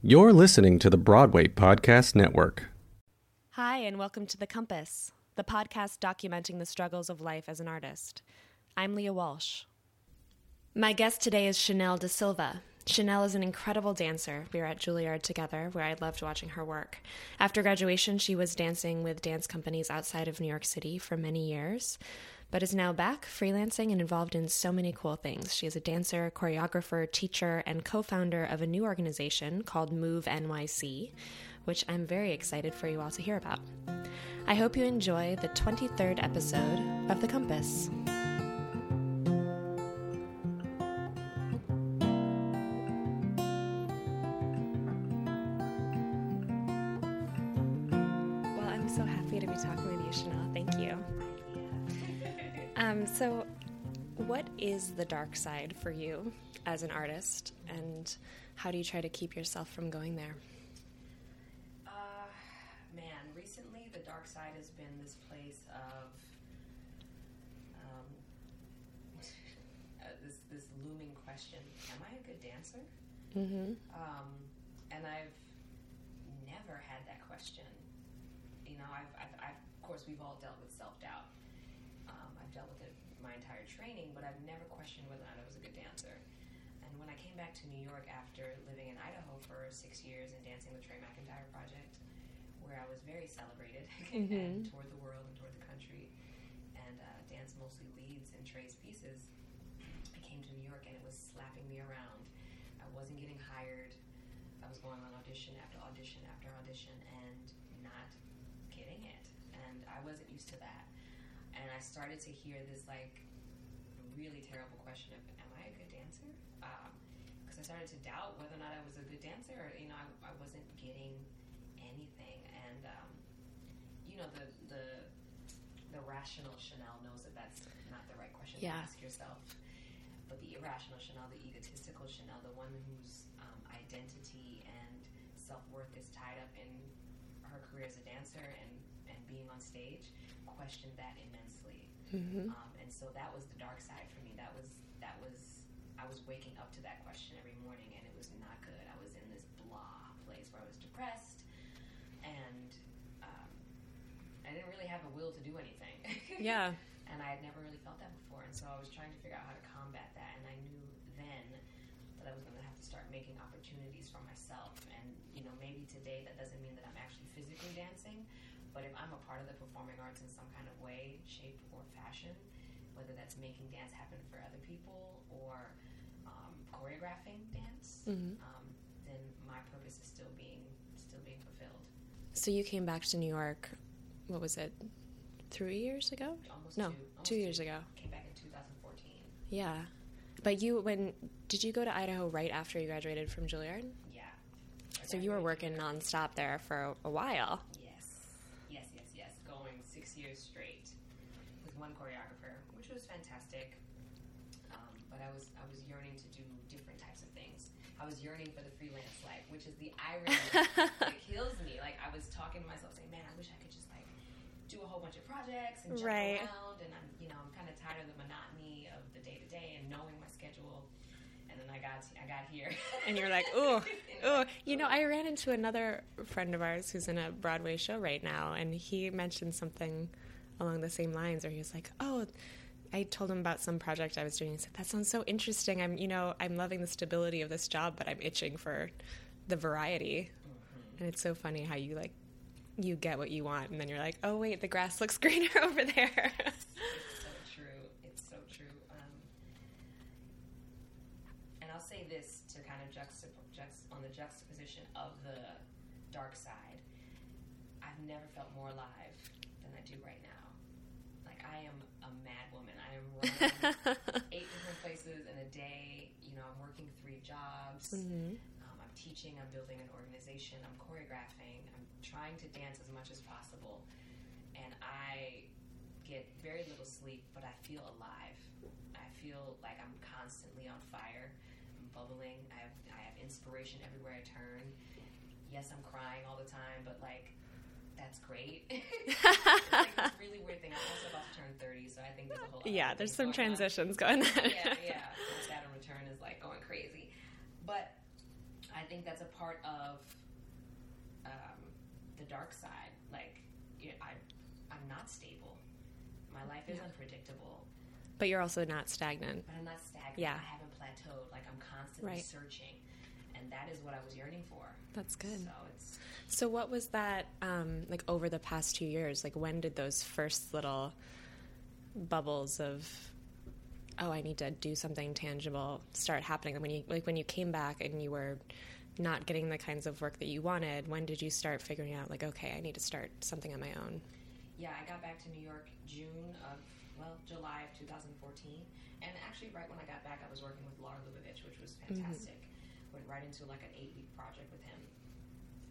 You're listening to the Broadway Podcast Network. Hi, and welcome to The Compass, the podcast documenting the struggles of life as an artist. I'm Leah Walsh. My guest today is Chanel DaSilva. Chanel is an incredible dancer. We were at Juilliard together, where I loved watching her work. After graduation, she was dancing with dance companies outside of New York City for many years, but is now back freelancing and involved in so many cool things. She is a dancer, choreographer, teacher, and co founder of a new organization called Move NYC, which I'm very excited for you all to hear about. I hope you enjoy the 23rd episode of The Compass. So, what is the dark side for you as an artist, and how do you try to keep yourself from going there? Uh, man, recently the dark side has been this place of um, uh, this this looming question: Am I a good dancer? Mm-hmm. Um, and I've never had that question. You know, I've, I've, I've of course we've all dealt with self doubt. I've dealt with it my entire training, but I've never questioned whether or not I was a good dancer. And when I came back to New York after living in Idaho for six years and dancing the Trey McIntyre project, where I was very celebrated and Mhm. toured the world and toured the country, and uh, danced mostly leads in Trey's pieces, I came to New York and it was slapping me around. I wasn't getting hired. I was going on audition after audition after audition and not getting it. And I wasn't used to that. And I started to hear this like really terrible question of, am I a good dancer? Because I started to doubt whether or not I was a good dancer. Or, you know, I, I wasn't getting anything. And, um, you know, the, the, the rational Chanel knows that that's not the right question Yeah. to ask yourself. But the irrational Chanel, the egotistical Chanel, the one whose um, identity and self worth is tied up in her career as a dancer and, and being on stage, questioned that immensely. Mm-hmm. Um, and so that was the dark side for me. That was that was I was waking up to that question every morning, and it was not good. I was in this blah place where I was depressed, and um, I didn't really have a will to do anything. Yeah. and I had never really felt that before, and so I was trying to figure out how to combat that. And I knew then that I was going to have to start making opportunities for myself. And you know, maybe today that doesn't mean that I'm actually physically dancing, but if I'm a part of the performing arts in some kind of way, shape, or fashion, whether that's making dance happen for other people or um, choreographing dance, Mhm. um, then my purpose is still being still being fulfilled. So you came back to New York. What was it? Three years ago? Almost No, two, almost two years ago. Came back in 2014. Yeah. But you, when did you go to Idaho right after you graduated from Juilliard? Yeah. So you were working nonstop there for a while. Years straight with one choreographer, which was fantastic. Um, but I was I was yearning to do different types of things. I was yearning for the freelance life, which is the irony that kills me. Like I was talking to myself, saying, "Man, I wish I could just like do a whole bunch of projects and jump Right. around." And I'm, you know, I'm kind of tired of the monotony of the day to day and knowing my schedule. I got I got here, And you're like, ooh, ooh. You know, I ran into another friend of ours who's in a Broadway show right now, and he mentioned something along the same lines, where he was like, oh, I told him about some project I was doing. He said, that sounds so interesting. I'm, you know, I'm loving the stability of this job, but I'm itching for the variety. Mm-hmm. And it's so funny how you like, you get what you want, and then you're like, oh wait, the grass looks greener over there. It's so true. It's so true. Um, and I'll say this to kind of juxtap- juxt- on the juxtaposition of the dark side. I've never felt more alive than I do right now. Like I am a mad woman. I am running eight different places in a day. You know, I'm working three jobs. Mhm. Um, I'm teaching. I'm building an organization. I'm choreographing. I'm trying to dance as much as possible, and I get very little sleep, but I feel alive. I feel like I'm constantly on fire. Bubbling. I have I have inspiration everywhere I turn. Yes, I'm crying all the time, but like that's great. it's like this really weird thing. I'm also about to turn 30, so I think there's a whole lot yeah, there's some going on transitions going on. yeah, yeah. Saturn return is like going crazy. But I think that's a part of um, the dark side. Like, you I, I'm not stable. My life is Yeah. unpredictable, But you're also not stagnant. but I'm not stagnant. Yeah. I haven't plateaued. Like, I'm constantly Right. searching. And that is what I was yearning for. That's good. So it's, So what was that um, like over the past two years? Like when did those first little bubbles of oh I need to do something tangible start happening? Like when you like when you came back and you were not getting the kinds of work that you wanted, when did you start figuring out like okay I need to start something on my own? yeah, I got back to New York June of, well, July of 2014. And actually, right when I got back, I was working with Lar Lubovitch, which was mm-hmm. fantastic. Went right into like an eight week project with him.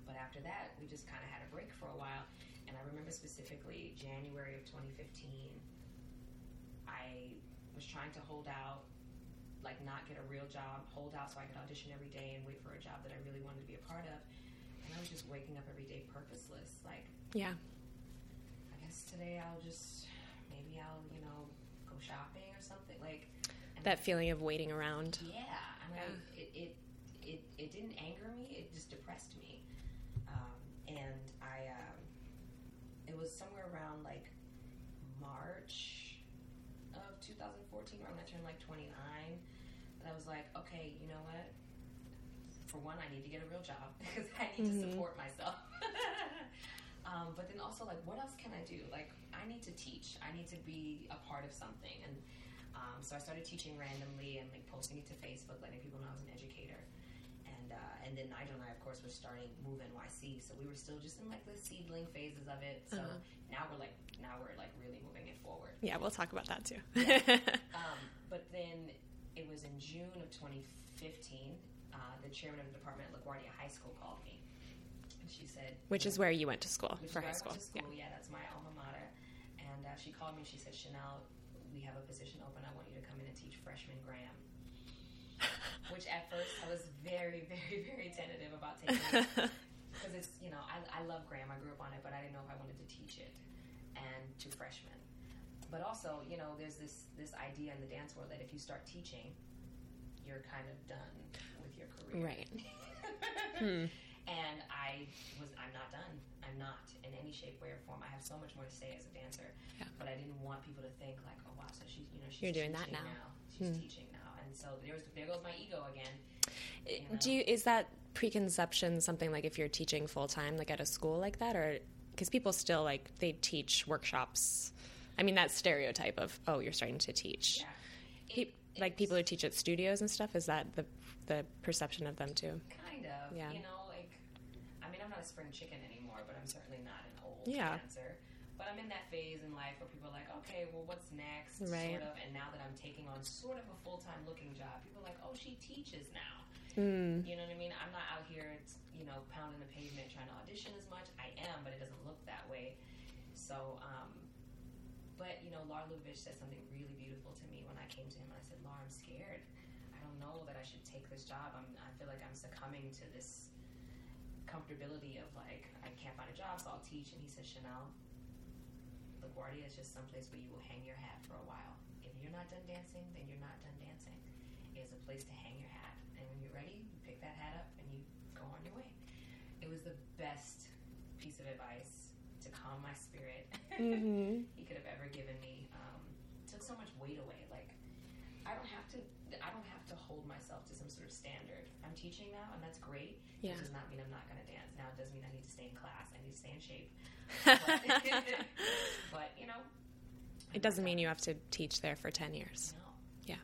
But after that, we just kind of had a break for a while. And I remember specifically January of 2015, I was trying to hold out, like not get a real job, hold out so I could audition every day and wait for a job that I really wanted to be a part of. And I was just waking up every day purposeless. Like, Yeah. I guess today I'll just maybe I'll you know go shopping or something like and That feeling of waiting around. yeah I mean Yeah. It, it it it didn't anger me it just depressed me um, and I um, it was somewhere around like March of 2014 around when I turned like 29 that I was like okay you know what for one I need to get a real job because I need to Mhm. support myself um, but then also like what else can i do? Like i need to teach. I need to be a part of something. And um, so i started teaching randomly and like posting it to facebook letting people know i was an educator. And uh, and then nigel and i of course were starting move nyc so we were still just in like the seedling phases of it. So Uh-huh. now we're like now we're like really moving it forward. Yeah, we'll talk about that too. um, but then it was in June of 2015. Uh, the chairman of the department at LaGuardia High School called me, she said, Which is where you went to school for high school. school. Yeah. that's my alma mater. And uh, she called me. and She said, Chanel, we have a position open. I want you to come in and teach freshman Graham. Which at first I was very, very, very tentative about taking because it's you know I, I love Graham. I grew up on it, but I didn't know if I wanted to teach it and to freshmen. But also, you know, there's this this idea in the dance world that if you start teaching, you're kind of done with your career. Right. Hmm. And I was I'm not done. I'm not in any shape, way, or form. I have so much more to say as a dancer. Yeah. But I didn't want people to think like, oh wow, so she's you know she's You're doing that teaching now. She's Hmm. teaching now, and so there's there goes my ego again. You know? Do you, is that preconception something like if you're teaching full time, like at a school like that, or because people still like they teach workshops? I mean, that stereotype of oh, you're starting to teach. Yeah. Pe- like people who teach at studios and stuff. Is that the the perception of them too? Kind of. Yeah. You know, like, I mean, I'm not a spring chicken anymore, but I'm certainly not an old Yeah. dancer. But I'm in that phase in life where people are like, okay, well, what's next? Right. Sort of. And now that I'm taking on sort of a full time looking job, people are like, oh, she teaches now. Mm. You know what I mean? I'm not out here, you know, pounding the pavement trying to audition as much. I am, but it doesn't look that way. So, um, but you know, Lar Lubovitch said something really beautiful to me when I came to him and I said, Lar, I'm scared. I don't know that I should take this job. I'm, I feel like I'm succumbing to this comfortability of like, I can't find a job, so I'll teach. And he says, Chanel, LaGuardia is just someplace where you will hang your hat for a while. If you're not done dancing, then you're not done dancing. It's a place to hang your hat. And when you're ready, you pick that hat up and you go on your way. It was the best piece of advice to calm my spirit hmm he could have ever given me. Um, took so much weight away. Like I don't have to. I don't have to hold myself to some sort of standard. I'm teaching now, and that's great. Yeah. It does not mean I'm not going to dance. Now it does mean I need to stay in class. I need to stay in shape. But, but you know, It doesn't mean you have to teach there for ten years. No. Yeah.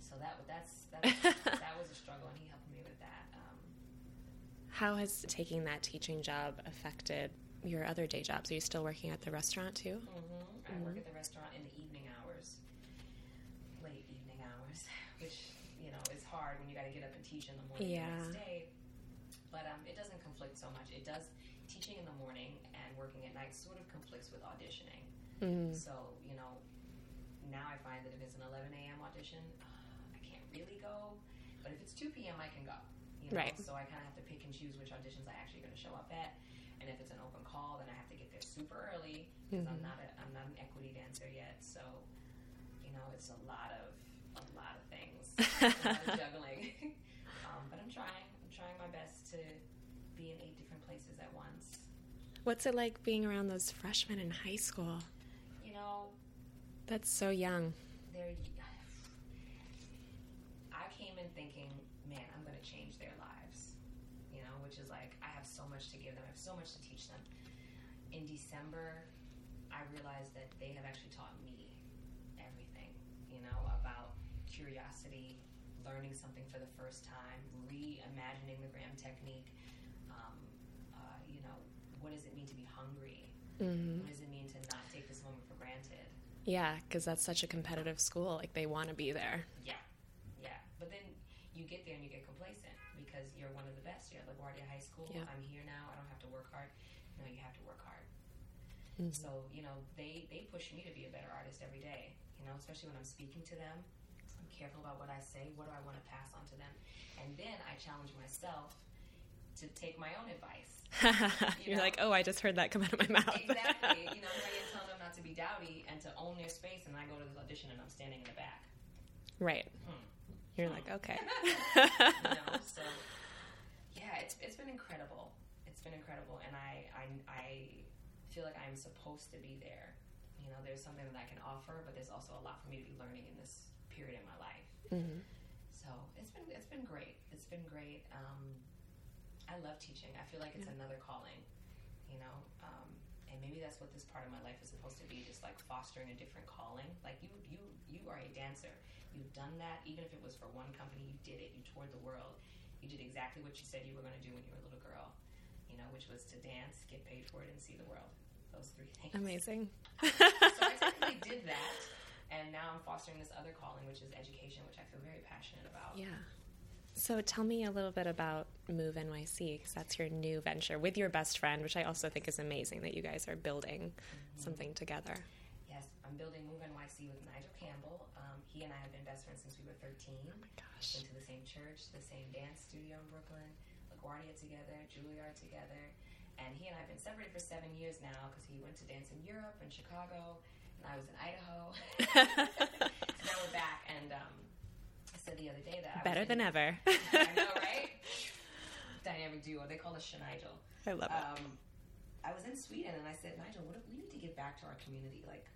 So that that's, that's that was a struggle, and he helped me with that. Um, How has taking that teaching job affected your other day jobs? Are you still working at the restaurant too? hmm I work at the restaurant in the evening which you know is hard when you got to get up and teach in the morning Yeah. the next day. But um, it doesn't conflict so much. It does teaching in the morning and working at night sort of conflicts with auditioning. Mm. So you know, now I find that if it's an 11 a.m. audition, uh, I can't really go. But if it's 2 p.m., I can go. You know? Right. So I kind of have to pick and choose which auditions I actually going to show up at. And if it's an open call, then I have to get there super early because I'm Mhm. not a, I'm not an equity dancer yet. So you know, it's a lot of a lot of things, a lot of juggling. um, but I'm trying. I'm trying my best to be in eight different places at once. What's it like being around those freshmen in high school? You know, That's so young. they're. I came in thinking, man, I'm going to change their lives. You know, which is like, I have so much to give them, I have so much to teach them. In December, I realized that they have actually taught me everything, you know, about curiosity, learning something for the first time, reimagining the Graham technique. Um, uh, you know, what does it mean to be hungry? hmm What does it mean to not take this moment for granted? Yeah, because that's such a competitive school. Like they want to be there. Yeah, yeah. But then you get there and you get complacent because you're one of the best. You're at LaGuardia High School. Yeah. I'm here now. I don't have to work hard. No, you have to work hard. Mhm. So you know, they they push me to be a better artist every day. You know, especially when I'm speaking to them. I'm careful about what I say. What do I want to pass on to them? And then I challenge myself to take my own advice. You're know? like, oh, I just heard that come out of my mouth. exactly. You know, I tell them not to be dowdy and to own their space. And I go to this audition and I'm standing in the back. right. Hmm. You're like, okay. you know, so yeah, it's it's been incredible. It's been incredible, and I I I feel like I'm supposed to be there. You know, there's something that I can offer, but there's also a lot for me to be learning in this period in my life. Mhm. So it's been it's been great. It's been great. Um, I love teaching. I feel like it's another calling. You know, um, and maybe that's what this part of my life is supposed to be. Just like fostering a different calling. Like you you you are a dancer. You've done that. Even if it was for one company, you did it. You toured the world. You did exactly what you said you were going to do when you were a little girl. You know, which was to dance, get paid for it, and see the world. Those three things. Amazing. so I technically did that, and now I'm fostering this other calling, which is education, which I feel very passionate about. Yeah. So tell me a little bit about Move NYC because that's your new venture with your best friend, which I also think is amazing that you guys are building something together. Yes, I'm building Move NYC with Nigel Campbell. Um, he and I have been best friends since we were 13. My Gosh. Went to the same church, the same dance studio in Brooklyn, LaGuardia together, Juilliard together. And he and I have been separated for seven years now because he went to dance in Europe and Chicago, I was in Idaho. now we're back, and um, I said the other day that I Better was in, than ever. I know, right? Dynamic duo. They call us Shenigel. I love it. Um, I was in Sweden and I said, Nigel, what if we need to give back to our community? Like,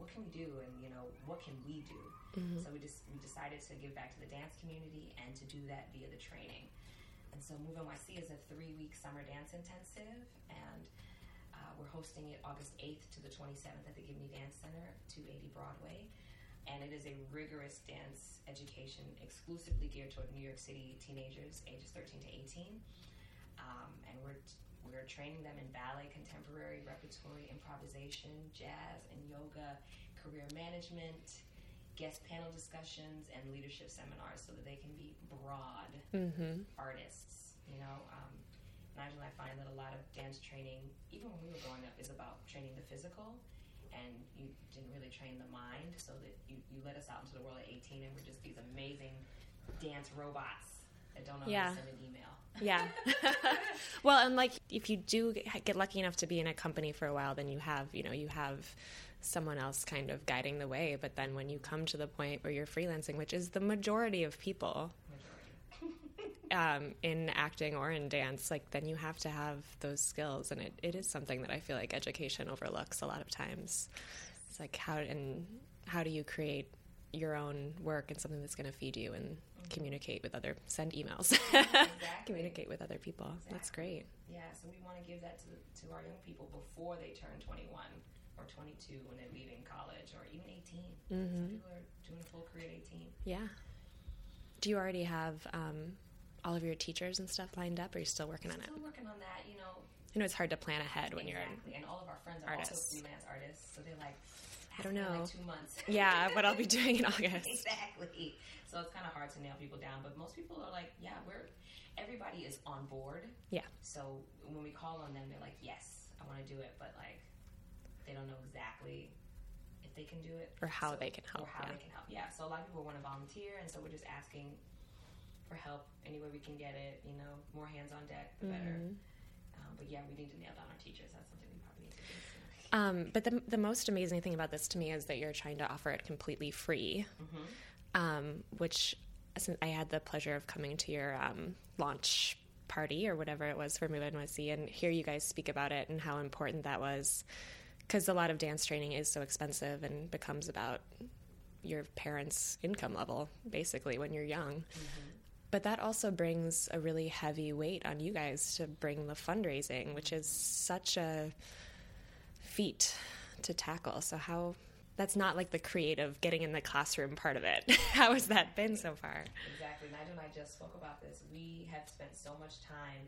what can we do? And you know, what can we do? Mhm. So we just we decided to give back to the dance community and to do that via the training. And so Move NYC is a three week summer dance intensive, and we're hosting it August 8th to the 27th at the Gibney Dance Center, 280 Broadway. And it is a rigorous dance education exclusively geared toward New York City teenagers ages 13 to 18. Um, and we're, we're training them in ballet, contemporary, repertory, improvisation, jazz, and yoga, career management, guest panel discussions, and leadership seminars so that they can be broad Mm-hmm. artists. You know, um, Nigel and I find that a lot of dance training, even when we were growing up, is about training the physical, and you didn't really train the mind. So that you, you let us out into the world at 18, and we're just these amazing dance robots that don't know Yeah. how to send an email. Yeah. well, and like if you do get lucky enough to be in a company for a while, then you have, you know, you have someone else kind of guiding the way. But then when you come to the point where you're freelancing, which is the majority of people. Um, in acting or in dance, like then you have to have those skills. And it, it is something that I feel like education overlooks a lot of times. It's like how and how do you create your own work and something that's going to feed you and communicate with other send emails communicate with other people that's great Yeah, so we want to give that to, to our young people before they turn 21 or 22 when they're leaving college or even 18. Some Mhm. people are doing a full career at 18. yeah do you already have um, all of your teachers and stuff lined up or are you still working on it Still working on that, you know. i know it's hard to plan ahead when you're exactly. and all of our friends are artists. also freelance artists, so they're like, I don't "Ask me in, know. like two months. yeah what i'll be doing in august exactly. So it's kind of hard to nail people down, but most people are like, yeah, we're everybody is on board. Yeah. So when we call on them, they're like, yes, I want to do it, but like they don't know exactly if they can do it or how So- they can help or how yeah. they can help. Yeah. So a lot of people want to volunteer, and so we're just asking for help any way we can get it. You know, more hands on deck, the better. Mhm. Um, but yeah, we need to nail down our teachers. That's something we probably need to do. Um, but the, the most amazing thing about this to me is that you're trying to offer it completely free, Mhm. um, which since I had the pleasure of coming to your um, launch party or whatever it was for Move NYC and hear you guys speak about it and how important that was. Because a lot of dance training is so expensive and becomes about your parents' income level, basically, when you're young. Mm-hmm. But that also brings a really heavy weight on you guys to bring the fundraising, which is such a feat to tackle. So, how that's not like the creative getting in the classroom part of it. how has that been so far? Exactly. Nigel and I just spoke about this. We have spent so much time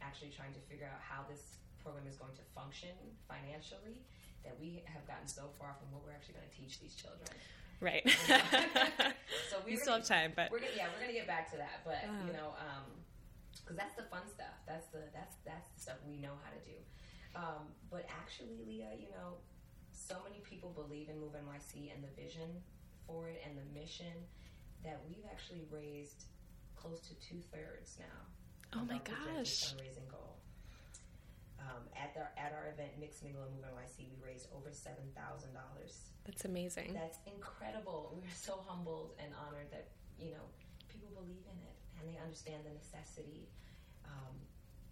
actually trying to figure out how this program is going to function financially that we have gotten so far from what we're actually going to teach these children. Right. so we still have time, but we're gonna, yeah, we're gonna get back to that. But uh. you know, because um, that's the fun stuff. That's the that's that's the stuff we know how to do. Um, but actually, Leah, you know, so many people believe in Move NYC and the vision for it and the mission that we've actually raised close to two thirds now. Oh my gosh! Fundraising goal. Um, at our at our event Mix Mingle and Move NYC, we raised over seven thousand dollars. That's amazing. That's incredible. We're so humbled and honored that you know people believe in it and they understand the necessity. Um,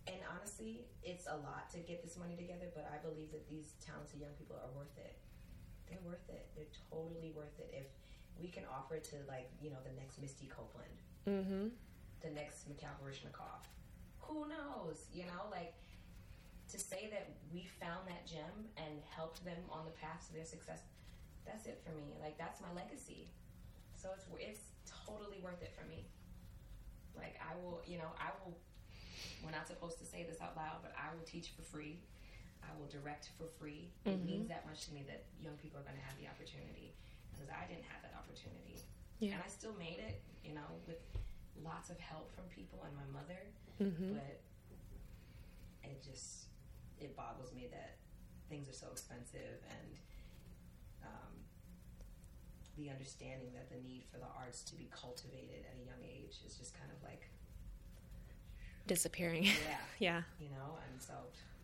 and honestly, it's a lot to get this money together, but I believe that these talented young people are worth it. They're worth it. They're totally worth it. If we can offer it to like you know the next Misty Copeland, mm-hmm. the next Mikhail Baryshnikov, who knows? You know, like to say that we found that gem and helped them on the path to their success, that's it for me. Like that's my legacy. So it's it's totally worth it for me. Like I will, you know, I will. We're not supposed to say this out loud, but I will teach for free. I will direct for free. Mm-hmm. It means that much to me that young people are going to have the opportunity because I didn't have that opportunity, yeah. and I still made it. You know, with lots of help from people and my mother, mm-hmm. but it just it boggles me that things are so expensive and um, the understanding that the need for the arts to be cultivated at a young age is just kind of like disappearing. Yeah. yeah. You know, and so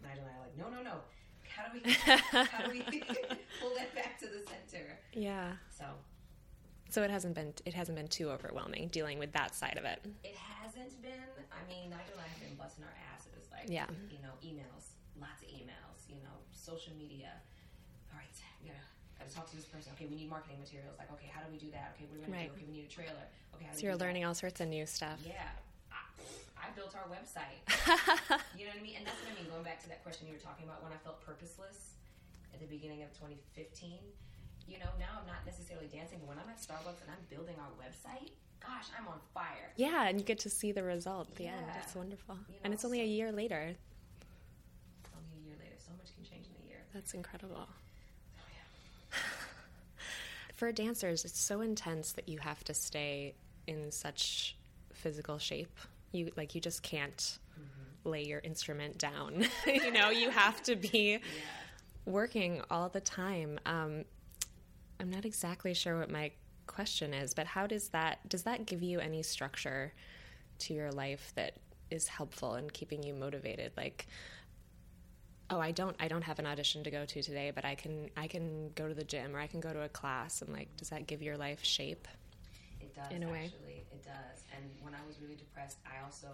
Nigel and I are like, no, no, no. How do we how do we pull that back to the center? Yeah. So so it hasn't been it hasn't been too overwhelming dealing with that side of it. It hasn't been. I mean, Nigel and I have been busting our asses, like yeah. you know, emails lots of emails, you know, social media. All right, yeah, gotta talk to this person. Okay, we need marketing materials. Like, okay, how do we do that? Okay, we're gonna right. do. Okay, we need a trailer. Okay, so you're learning that? all sorts of new stuff. Yeah, I, I built our website. you know what I mean? And that's what I mean. Going back to that question you were talking about when I felt purposeless at the beginning of 2015. You know, now I'm not necessarily dancing, but when I'm at Starbucks and I'm building our website, gosh, I'm on fire. Yeah, and you get to see the result at the yeah. end. It's wonderful. You know, and it's only so, a year later. That's incredible. Oh, yeah. For dancers, it's so intense that you have to stay in such physical shape. You like you just can't mm-hmm. lay your instrument down. you know, you have to be yeah. working all the time. Um, I'm not exactly sure what my question is, but how does that does that give you any structure to your life that is helpful in keeping you motivated? Like oh i don't i don't have an audition to go to today but i can i can go to the gym or i can go to a class and like does that give your life shape? It does in a way. actually. It does. And when i was really depressed i also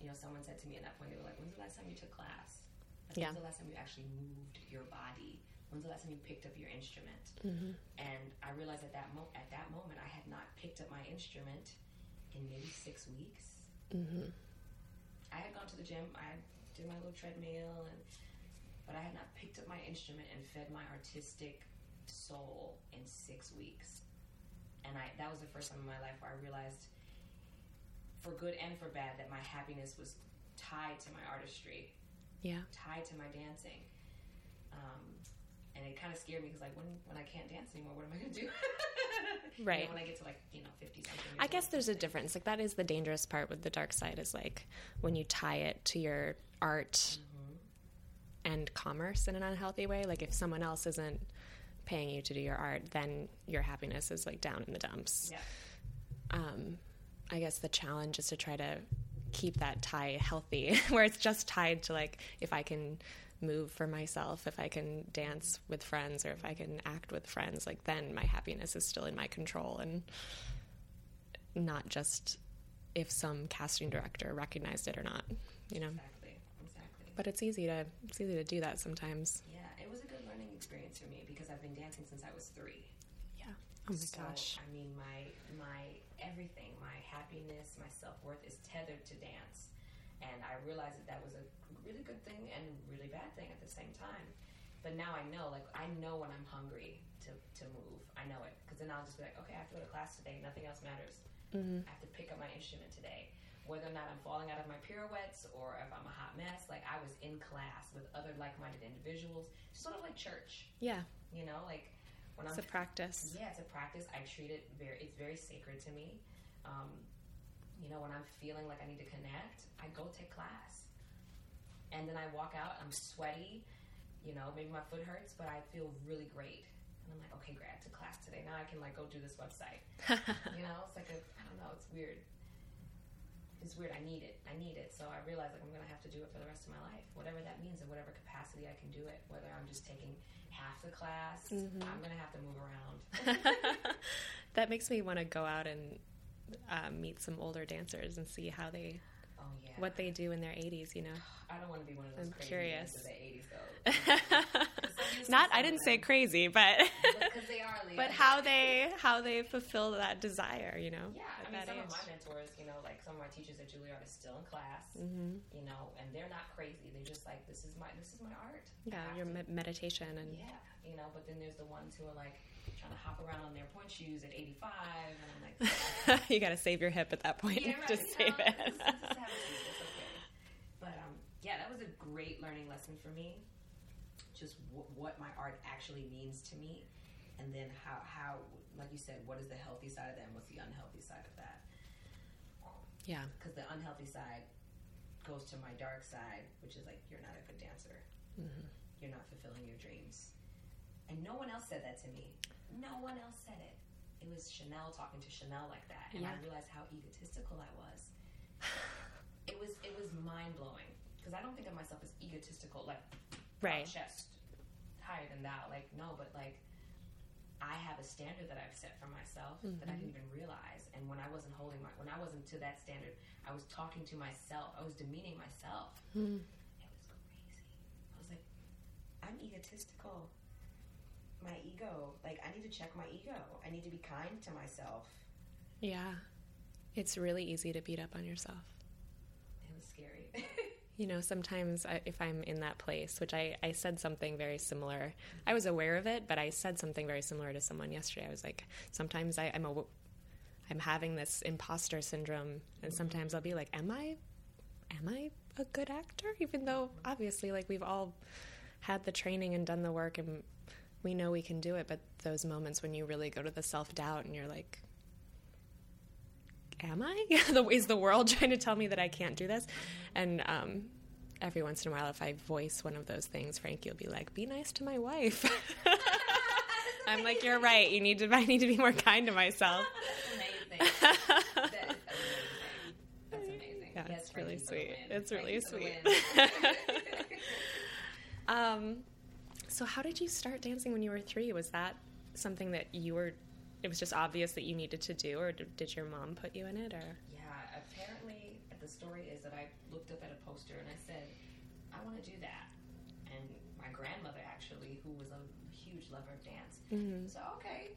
you know someone said to me at that point they were like when's the last time you took class? Like, yeah. when's the last time you actually moved your body? When's the last time you picked up your instrument? Mm-hmm. and i realized at that mo- at that moment i had not picked up my instrument in maybe six weeks. Mm-hmm. i had gone to the gym. I did my little treadmill and but I had not picked up my instrument and fed my artistic soul in six weeks. And I that was the first time in my life where I realized, for good and for bad, that my happiness was tied to my artistry. Yeah. Tied to my dancing. Um, and it kind of scared me because like when when I can't dance anymore, what am I going to do? right. You know, when I get to like you know fifty something. I guess there's a difference. Like that is the dangerous part with the dark side is like when you tie it to your art. Mm-hmm and commerce in an unhealthy way. Like if someone else isn't paying you to do your art, then your happiness is like down in the dumps. Yeah. Um, I guess the challenge is to try to keep that tie healthy, where it's just tied to like if I can move for myself, if I can dance with friends, or if I can act with friends, like then my happiness is still in my control and not just if some casting director recognized it or not, you know. Exactly. But it's easy to it's easy to do that sometimes. yeah, it was a good learning experience for me because I've been dancing since I was three. Yeah. Oh my So, gosh. I mean, my my everything, my happiness, my self worth is tethered to dance, and I realized that that was a really good thing and really bad thing at the same time. But now I know, like I know when I'm hungry to to move. I know it because then I'll just be like, okay, I have to go to class today. Nothing else matters. Mm-hmm. I have to pick up my instrument today. Whether or not I'm falling out of my pirouettes or if I'm a hot mess, like I was in class with other like-minded individuals, sort of like church, Yeah. you know, like when It's I'm a practice. yeah, it's a practice. I treat it very. It's very sacred to me. Um, you know, when I'm feeling like I need to connect, I go take class, and then I walk out. I'm sweaty. You know, maybe my foot hurts, but I feel really great. And I'm like, okay, great. Took class today. Now I can like go do this website. you know, it's like a. I don't know. It's weird. It's weird. I need it. I need it. So I realize like I'm gonna have to do it for the rest of my life, whatever that means, in whatever capacity I can do it. Whether I'm just taking half the class, I'm gonna have to move around. that makes me want to go out and uh, meet some older dancers and see how they Oh yeah. what they do in their 80s. You know. I don't want to be one of those I'm crazy curious. of the '80s though. Not, I didn't say crazy, but because they are. But how they how they fulfill that desire. You know. Yeah, I mean, some age. of my mentors, you know, like some of my teachers at Juilliard are still in class, Mhm. you know, and they're not crazy. They're just like, this is my this is my art. Yeah, your me- meditation and yeah, you know. But then there's the ones who are like trying to hop around on their pointe shoes at 85, and I'm like, you got to save your hip at that point. Yeah, right. Just save it. Just, just have a seat. It's okay. But um, yeah, that was a great learning lesson for me. Just w- what my art actually means to me, and then how how like you said, what is the healthy side of that, and what's the unhealthy side of that? yeah. Because the unhealthy side goes to my dark side, which is like you're not a good dancer. Mm-hmm. You're not fulfilling your dreams, and no one else said that to me. No one else said it. It was Chanel talking to Chanel like that, and I realized how egotistical I was. It was it was mind blowing because I don't think of myself as egotistical, like Right. chest higher than thou. Like no, but like I have a standard that I've set for myself that I didn't even realize. And when I wasn't holding my, when I wasn't to that standard, I was talking to myself. I was demeaning myself. Mm. It was crazy. I was like, I'm egotistical. My ego, like I need to check my ego. I need to be kind to myself. Yeah. It's really easy to beat up on yourself. It was scary. You know, sometimes I, if I'm in that place, which I, I said something very similar, I was aware of it, but I said something very similar to someone yesterday. I was like, sometimes I, I'm a, I'm having this imposter syndrome, and sometimes I'll be like, am I, am I a good actor? Even though obviously, like we've all had the training and done the work, and we know we can do it. But those moments when you really go to the self doubt, and you're like, am I? The- Is the world trying to tell me that I can't do this? And um, every once in a while, if I voice one of those things, Frankie will be like, "Be nice to my wife." I'm like, "You're right. You need to. I need to be more kind to myself." That's amazing. That is amazing. That's amazing. Yeah, yes, it's really Frankie for the sweet. It's really Frankie for the sweet. Um, so how did you start dancing when you were three? Was that something that you were? It was just obvious that you needed to do, or did, your mom put you in it, or? Yeah, apparently the story is that I looked up at a poster and I said, I want to do that. And my grandmother actually, who was a huge lover of dance, Mm-hmm. said, okay,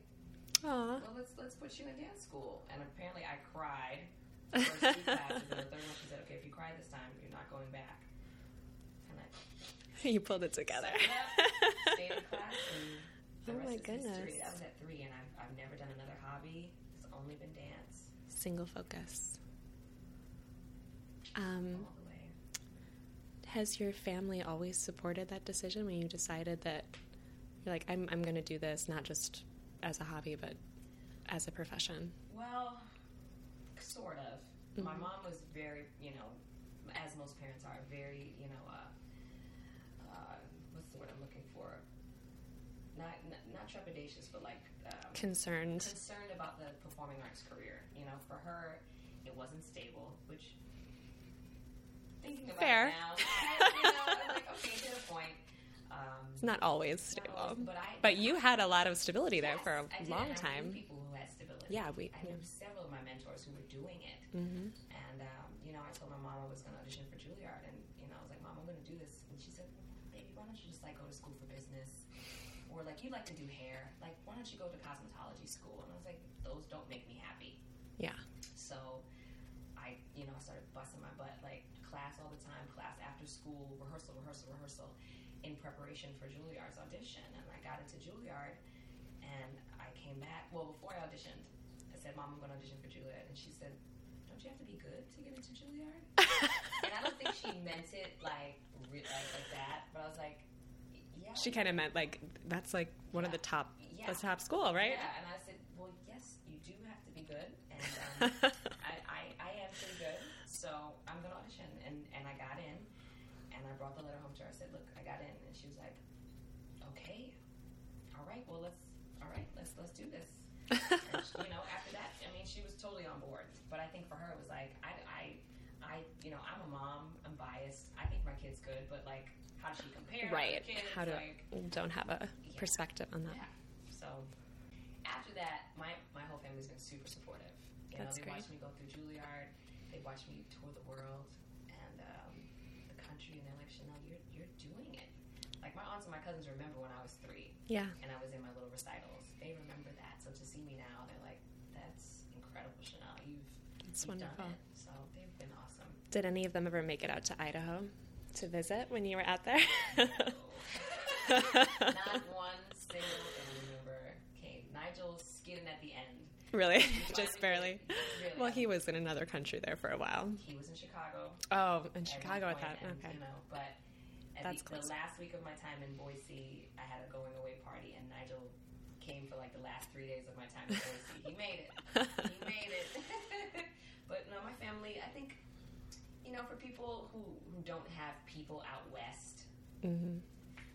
Aw. well let's let's put you in dance school. And apparently I cried. the First two classes, and the third one she said, okay, if you cry this time, you're not going back. And I you pulled it together. it stayed in class, and the Oh rest my is history. goodness. That was at three, and I've, I've never done another hobby. It's only been dance Single focus. Um, all the way. has your family always supported that decision when you decided that you're like, I'm, I'm going to do this not just as a hobby, but as a profession? Well, sort of. Mm-hmm. My mom was very, you know, as most parents are, very, you know, uh, uh, what's the word I'm looking for? Not not, not trepidatious, but like um, Concerned. concerned about the performing arts career. You know, for her, it wasn't stable, which. Thinking about Fair. it now, you know, I'm like, okay, to a point. Um, It's not always not stable. always, but I, But you had a lot of stability there for a did, long and I knew time. people who had stability. Yeah, we- I yeah. knew several of my mentors who were doing it, Mm-hmm. and um, you know, I told my mom I was going to audition for Juilliard, and you know, I was like, Mom, I'm going to do this, and she said, Baby, why don't you just like go to school for or like you like to do hair, like why don't you go to cosmetology school? And I was like, those don't make me happy. Yeah. So I, you know, I started busting my butt, like class all the time, class after school, rehearsal, rehearsal, rehearsal, in preparation for Juilliard's audition. And I got into Juilliard, and I came back. Well, before I auditioned, I said, "Mom, I'm going to audition for Juilliard," and she said, "Don't you have to be good to get into Juilliard?" and I don't think she meant it like re- like, like that, but I was like, "Yeah." She kind of meant like that's like one of the top, Yeah. the top school, right? Yeah, and I said, well, yes, you do have to be good, and um, I, I, I am pretty good, so I'm gonna audition, and and I got in, and I brought the letter home to her. I said, look, I got in, and she was like, okay, all right, well, let's, all right, let's let's do this. And she, you know, after that, I mean, she was totally on board. But I think for her, it was like, I, I, I, you know, I'm a mom. I'm biased. I think my kid's good, but like, how does she compare? right. How do like, don't have a perspective on that. yeah. So after that, my my whole family's been super supportive. You That's know, they great. watched me go through Juilliard. They watched me tour the world and um, the country, and they're like, Chanel, you're you're doing it. Like my aunts and my cousins remember when I was three Yeah. and I was in my little recitals. They remember that. So to see me now, they're like, that's incredible, Chanel. You've, It's you've wonderful. done it. So they've been awesome. Did any of them ever make it out to Idaho to visit when you were out there? Not one single family member came. Nigel skidding at the end. really? Just barely. Really, Well, he was in another country there for a while. he was in Chicago. Oh, in Chicago, thought. point, and, Okay. You know, but at That's the, the last week of my time in Boise, I had a going away party, and Nigel came for like the last three days of my time in Boise. he made it. He made it. but no, my family. I think, you know, for people who who don't have people out west, hmm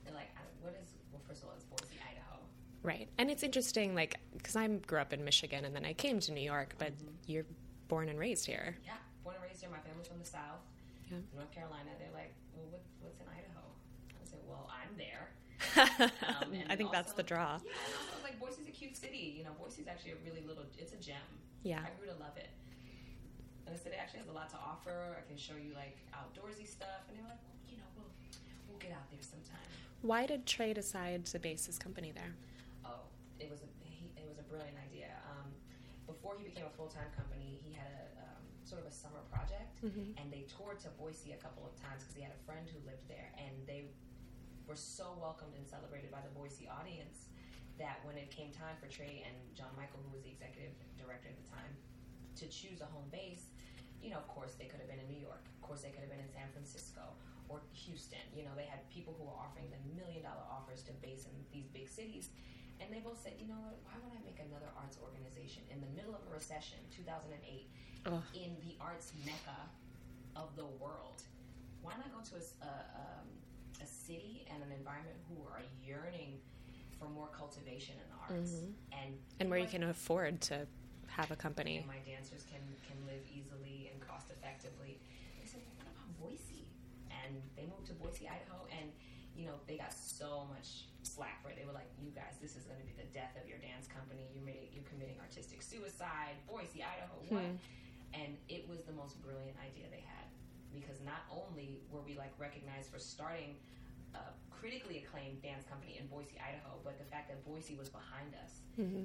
they're like, what is? Well, first of all, it's Boise, Idaho. Right. And it's interesting, like, because I grew up in Michigan and then I came to New York, but Mm-hmm. you're born and raised here. Yeah, born and raised here. My family's from the South, Yeah. North Carolina. They're like, well, what, what's in Idaho? I said, well, I'm there. Um, I think that's the draw. Yeah, and also like Boise's a cute city. You know, Boise's actually a really little. It's a gem. Yeah. I grew to love it. And the city actually has a lot to offer. I can show you like outdoorsy stuff, and they were like, well, you know, we'll we'll get out there sometime. Why did Trey decide to base his company there? Oh, it was a he, it was a brilliant idea. Um, before he became a full time company, he had a um, sort of a summer project, and they toured to Boise a couple of times because he had a friend who lived there, and they were so welcomed and celebrated by the Boise audience that when it came time for Trey and John Michael, who was the executive director at the time, to choose a home base, you know, of course they could have been in New York, of course they could have been in San Francisco or Houston. You know, they had people who were offering them million dollar offers to base in these big cities. And they both said, you know what, why would I make another arts organization in the middle of a recession, 2008, Ugh. in the arts mecca of the world? Why not go to a, a- um, a city and an environment who are yearning for more cultivation in the arts? And, And where you can afford to have a company. and my dancers can can live easily cost effectively. They said, well, what about Boise? And they moved to Boise, Idaho, and you know they got so much slack for it. They were like, "You guys, this is going to be the death of your dance company. You're made, you're committing artistic suicide." Boise, Idaho, what? Hmm. And it was the most brilliant idea they had because not only were we like recognized for starting a critically acclaimed dance company in Boise, Idaho, but the fact that Boise was behind us,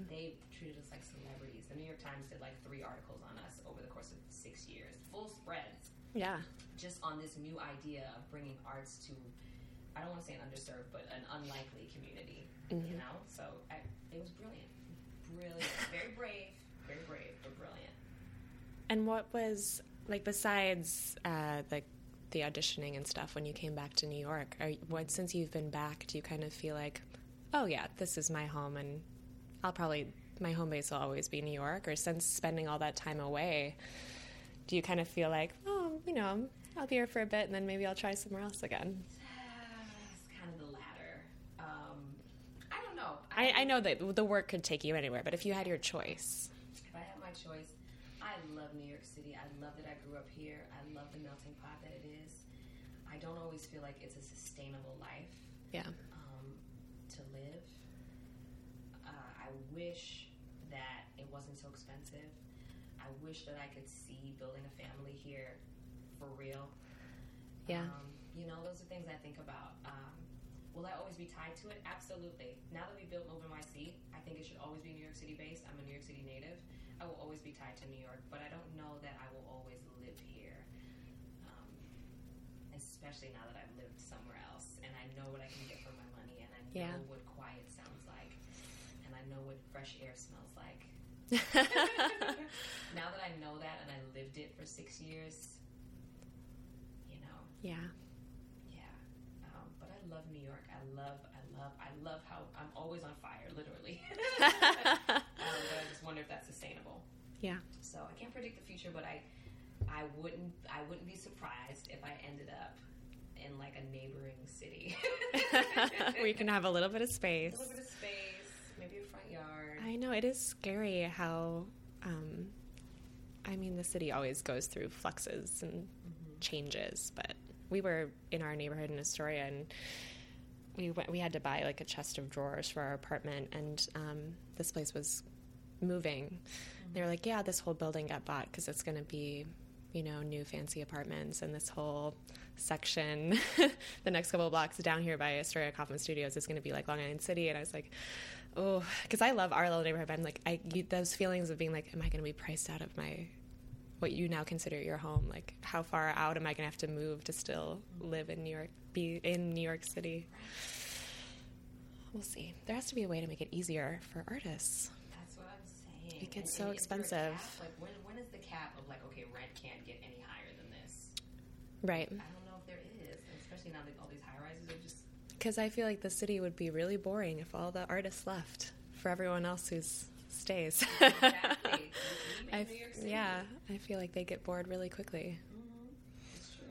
they treated us like celebrities. The New York Times did like three articles on us over the course of six years, full spreads, Yeah. just on this new idea of bringing arts to, I don't want to say an underserved, but an unlikely community. You know, so I, it was brilliant, brilliant, very brave, very brave, but brilliant. And what was like besides uh, the the auditioning and stuff when you came back to New York? Are, what since you've been back, do you kind of feel like, oh yeah, this is my home, and I'll probably my home base will always be New York? Or since spending all that time away, do you kind of feel like, oh, you know, I'll be here for a bit, and then maybe I'll try somewhere else again? It's kind of the latter. Um, I don't know. I, I know that the work could take you anywhere, but if you had your choice, If I had my choice, I love New York City. I love that I grew up here. I love the melting pot that it. I don't always feel like it's a sustainable life yeah, um, to live. Uh, I wish that it wasn't so expensive. I wish that I could see building a family here for real. Yeah. Um, you know, those are things I think about. Um, will I always be tied to it? Absolutely. Now that we built Move NYC, I think it should always be New York City based. I'm a New York City native. I will always be tied to New York, but I don't know that I will always live here. Especially now that I've lived somewhere else and I know what I can get for my money and I know Yeah. what quiet sounds like and I know what fresh air smells like. now that I know that and I lived it for six years, you know, yeah. yeah. Um, but I love New York. I love, I love, I love how I'm always on fire, literally. um, but I just wonder if that's sustainable. Yeah. So I can't predict the future, but I, I wouldn't, I wouldn't be surprised if I ended up in like a neighboring city. Where you can have a little bit of a space. little bit of space, maybe a front yard. I know it is scary how, um, I mean, the city always goes through fluxes and changes. But we were in our neighborhood in Astoria, and we went. We had to buy like a chest of drawers for our apartment, and um, this place was moving. They were like, "Yeah, this whole building got bought because it's going to be." You know, new fancy apartments, and this whole section, the next couple of blocks down here by Astoria Kaufman Studios is going to be like Long Island City. And I was like, oh, because I love our little neighborhood. But I'm like, I those feelings of being like, am I going to be priced out of my what you now consider your home? Like, how far out am I going to have to move to still live in New York, be in New York City? We'll see. There has to be a way to make it easier for artists. That's what I'm saying. It gets And- so and is there a expensive. cap? Like when, when cap of like, okay, rent can't get any higher than this? Right. I don't know if there is, especially now that all these high rises are just Because I feel like the city would be really boring if all the artists left for everyone else who stays. exactly. We I, make New York City. yeah, I feel like they get bored really quickly. hmm It's true.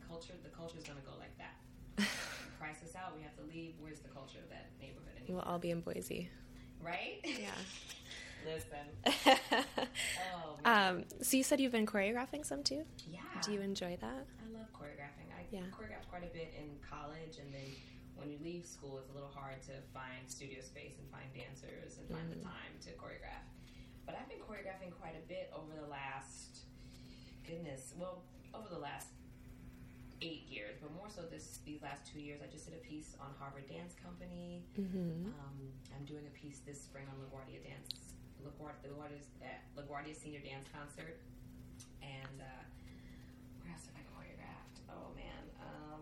The culture, the culture is going to go like that. Us out. We have to leave. Where's the culture of that neighborhood We'll all be in Boise. right? Yeah. Listen. Oh, um, so you said you've been choreographing some too. yeah. Do you enjoy that? I love choreographing. I Yeah. choreographed quite a bit in college, and then when you leave school, it's a little hard to find studio space and find dancers and find the time to choreograph. But I've been choreographing quite a bit over the last, goodness, well, over the last eight years, but more so this these last two years. I just did a piece on Harvard Dance Company. Mm-hmm. Um, I'm doing a piece this spring on LaGuardia Dance, LaGuardia, LaGuardia's, uh, LaGuardia Senior Dance Concert, and uh, where else have I choreographed? Oh man, um,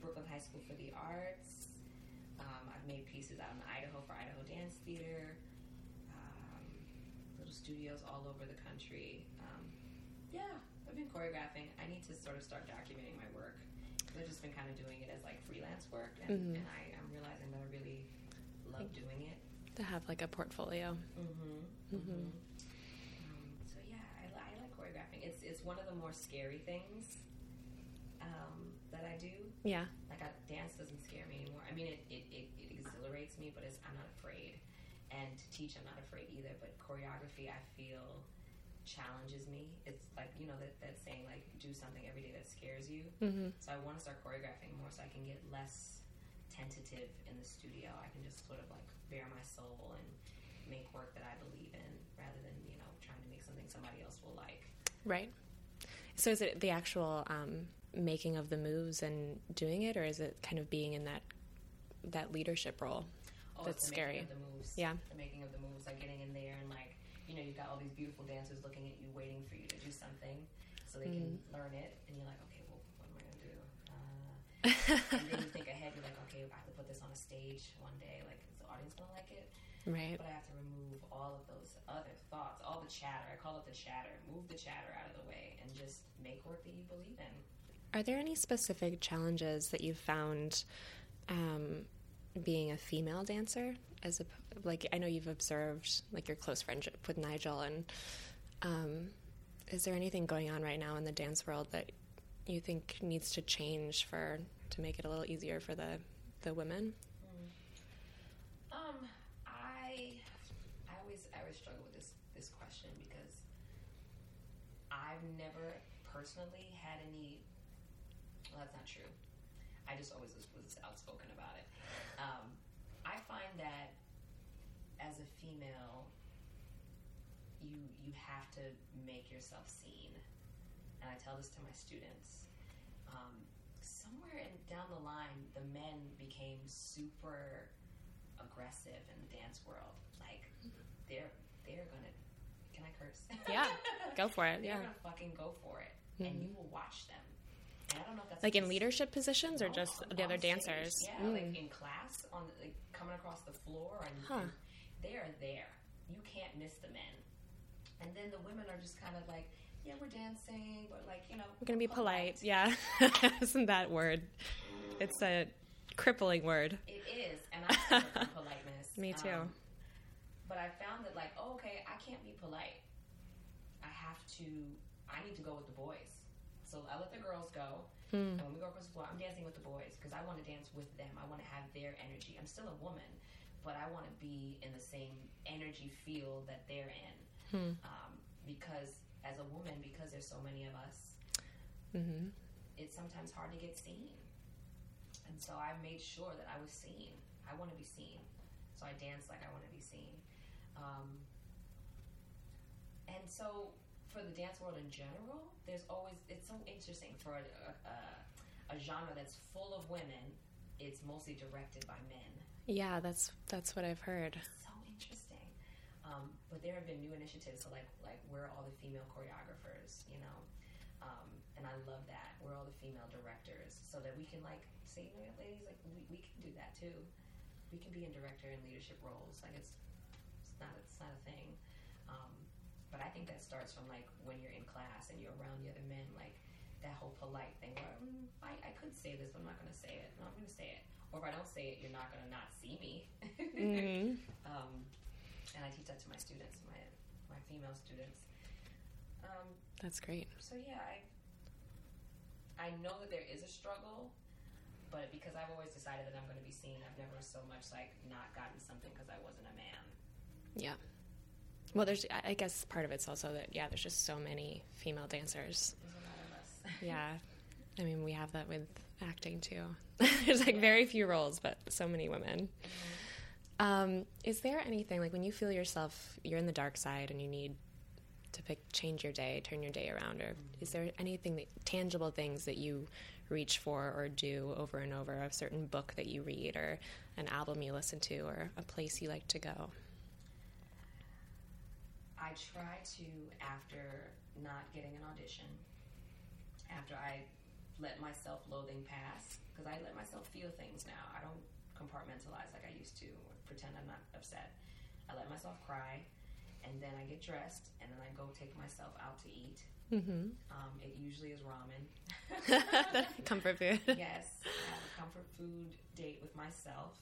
Brooklyn High School for the Arts. Um, I've made pieces out in Idaho for Idaho Dance Theater. Um, little studios all over the country. Um, yeah, I've been choreographing. I need to sort of start documenting my work. I've just been kind of doing it as like freelance work, and, Mhm. and I, I'm realizing that I really love doing it. To have like a portfolio. Mm-hmm. Mhm. Um, so yeah, I, I like choreographing. It's it's one of the more scary things um, that I do. Yeah. Like I, dance doesn't scare me anymore. I mean, it, it, it, it exhilarates me, but it's, I'm not afraid. And to teach, I'm not afraid either. But choreography, I feel challenges me. It's like you know that that saying like do something every day that scares you. Mm-hmm. So I want to start choreographing more, so I can get less tentative in the studio. I can just sort of like bare my soul and make work that I believe in, rather than you know trying to make something somebody else will like. Right. So is it the actual um, making of the moves and doing it, or is it kind of being in that that leadership role? Oh, That's scary. Moves. Yeah. The making of the moves, like getting in there and like you know you've got all these beautiful dancers looking at you, waiting for you to do something, so they can Mm-hmm. learn it, and you're like, okay, well, what am I gonna do? Uh, and then you think ahead. You're like, okay, I to put this on a stage one day. Like, the audience gonna like it? right. But I have to remove all of those other thoughts, all the chatter. I call it the chatter. Move the chatter out of the way and just make work that you believe in. Are there any specific challenges that you've found um, being a female dancer? As a like, I know you've observed like your close friendship with Nigel, and um, is there anything going on right now in the dance world that you think needs to change for to make it a little easier for the the women? Um, I, I always, I always struggle with this this question because I've never personally had any. Well, that's not true. I just always was, was outspoken about it. Um, I find that as a female, you you have to make yourself seen, and I tell this to my students. Um, somewhere in, down the line, the men became super aggressive in the dance world. Like they're they're gonna. Curse? Yeah, go for it. Yeah. gonna fucking go for it, and you will watch them. And I don't know if that's Like in leadership positions or just on- the on other stage. dancers? Yeah, Mm. like in class, on the, like coming across the floor, and, Huh. and they are there. You can't miss the men. And then the women are just kind of like, yeah, we're dancing, but like you know, We're gonna be polite. Yeah. Isn't that word? It's a crippling word. It is, and I suffer from politeness. Me too. Um, but I found that like, oh, okay, I can't be polite. I have to. I need to go with the boys. So I let the girls go, Hmm. and when we go across the floor, I'm dancing with the boys because I want to dance with them. I want to have their energy. I'm still a woman, but I want to be in the same energy field that they're in. Hmm. Um, because as a woman, because there's so many of us, hmm it's sometimes hard to get seen. And so I made sure that I was seen. I want to be seen. So I dance like I want to be seen. Um, and so for the dance world in general, there's always, it's so interesting for a, a, a genre that's full of women, it's mostly directed by men. Yeah, that's that's what I've heard. So interesting. Um, but there have been new initiatives, so like like we're all the female choreographers, you know, um, and I love that we're all the female directors, so that we can like say, you know, ladies, like we, we can do that too. We can be in director and leadership roles. Like it's it's not it's not a thing. Um, but I think that starts from like when you're in class and you're around the other men, like that whole polite thing where mm, I, I could say this, but I'm not going to say it. No, I'm going to say it. Or if I don't say it, you're not going to not see me. hmm Um, and I teach that to my students, my my female students. Um, That's great. so yeah, I I know that there is a struggle, but because I've always decided that I'm going to be seen, I've never so much like not gotten something because I wasn't a man. Yeah. Well, there's. I guess part of it's also that yeah, there's just so many female dancers. There's a lot of us. Yeah. I mean, we have that with acting too. there's like very few roles, but so many women. Um, is there anything like when you feel yourself, you're in the dark side and you need to pick, change your day, turn your day around, or is there anything that tangible things that you reach for or do over and over? A certain book that you read, or an album you listen to, or a place you like to go? I try to, after not getting an audition, after I let my self loathing pass, because I let myself feel things now. I don't compartmentalize like I used to, or pretend I'm not upset. I let myself cry, and then I get dressed, and then I go take myself out to eat. Mm-hmm. Um, it usually is ramen. Comfort food. yes, I have a comfort food date with myself,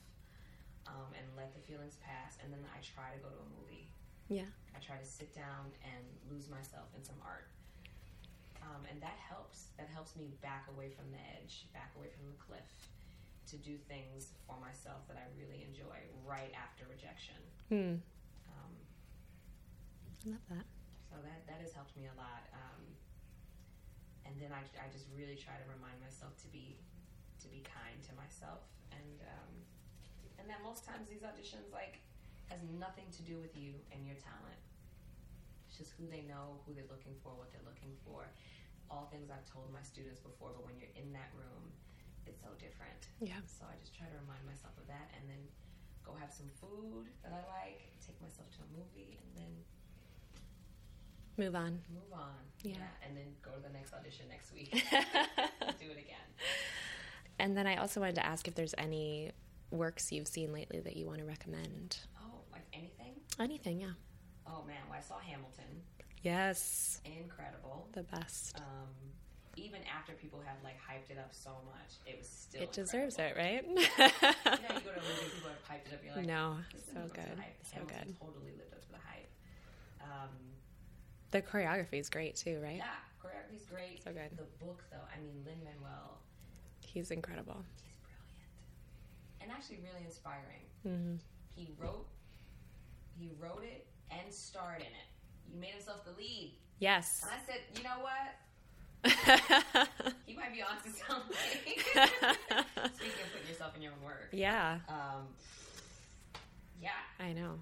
um, and let the feelings pass, and then I try to go to a movie. Yeah. I try to sit down and lose myself in some art. Um, and that helps. That helps me back away from the edge, back away from the cliff, to do things for myself that I really enjoy right after rejection. Hmm. Um, I love that. so that, that has helped me a lot. Um, and then I, I just really try to remind myself to be to be kind to myself, and um, and that most times these auditions like has nothing to do with you and your talent. It's just who they know, who they're looking for, what they're looking for. All things I've told my students before, but when you're in that room, it's so different. Yeah. So I just try to remind myself of that, and then go have some food that I like, take myself to a movie, and then Move on. move on. Yeah. and then go to the next audition next week. Do it again. And then I also wanted to ask if there's any works you've seen lately that you want to recommend. Anything? Anything, yeah. Oh man, well I saw Hamilton. Yes. Incredible. The best. Um, even after people have like hyped it up so much, it was still. it deserves it, right? You know, you go to a movie, people have hyped it up. You're like, no, so didn't live up to good. So Hamilton good. Totally lived up to the hype. Um, The choreography is great too, right? yeah, choreography is great. So good. The book, though, I mean, Lin Manuel, He's incredible. he's brilliant, and actually really inspiring. hmm He wrote, he wrote it and starred in it. He made himself the lead, Yes. and I said, you know what? He might be onto something. Speaking of putting yourself in your own work, yeah, um, yeah. I know.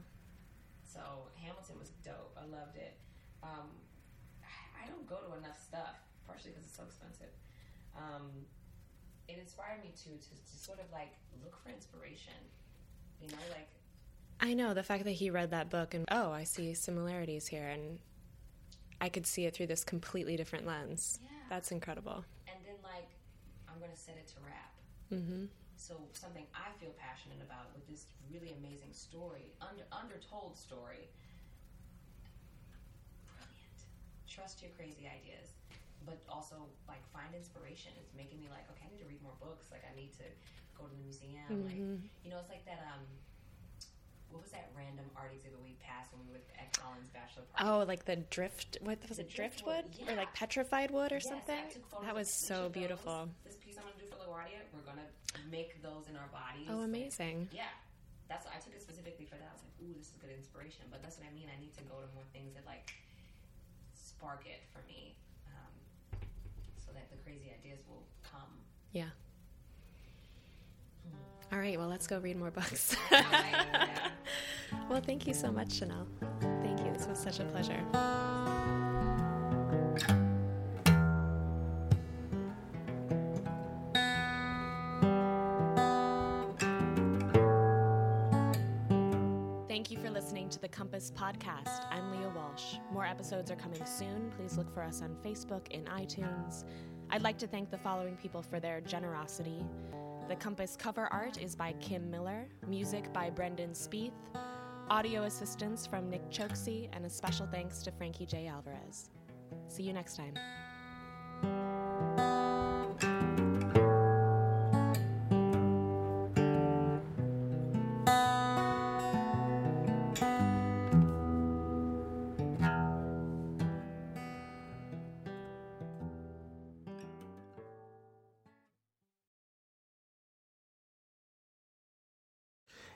So Hamilton was dope. I loved it. Um, I don't go to enough stuff, partially because it's so expensive. Um, it inspired me to, to to sort of like look for inspiration. You know, like I know the fact that he read that book and oh, I see similarities here, and I could see it through this completely different lens. Yeah. That's incredible. and then like I'm gonna set it to rap. hmm So something I feel passionate about with this really amazing story, under undertold story. Brilliant. Trust your crazy ideas, but also like find inspiration. It's making me like, okay, I need to read more books. Like I need to go to the museum. Like you know, it's like that. Um, what was that random art exhibit we passed when we were at Colin's bachelor party? Oh, like the drift. What was The it? Driftwood, driftwood, or like petrified wood, or Yes, something? That was so of those. beautiful. This piece I'm gonna do for LaGuardia, we're gonna make those in our bodies. Oh, Like, amazing. yeah, that's what I took it specifically for that. I was like, ooh, this is good inspiration. But that's what I mean. I need to go to more things that like spark it for me, um, so that the crazy ideas will come. Yeah. All right, well, let's go read more books. Well, thank you so much, Chanel. Thank you. This was such a pleasure. Thank you for listening to the Compass Podcast. I'm Leah Walsh. More episodes are coming soon. Please look for us on Facebook and iTunes. I'd like to thank the following people for their generosity. The Compass cover art is by Kim Miller, music by Brendan Spieth, audio assistance from Nick Choksi, and a special thanks to Frankie J. Alvarez. See you next time.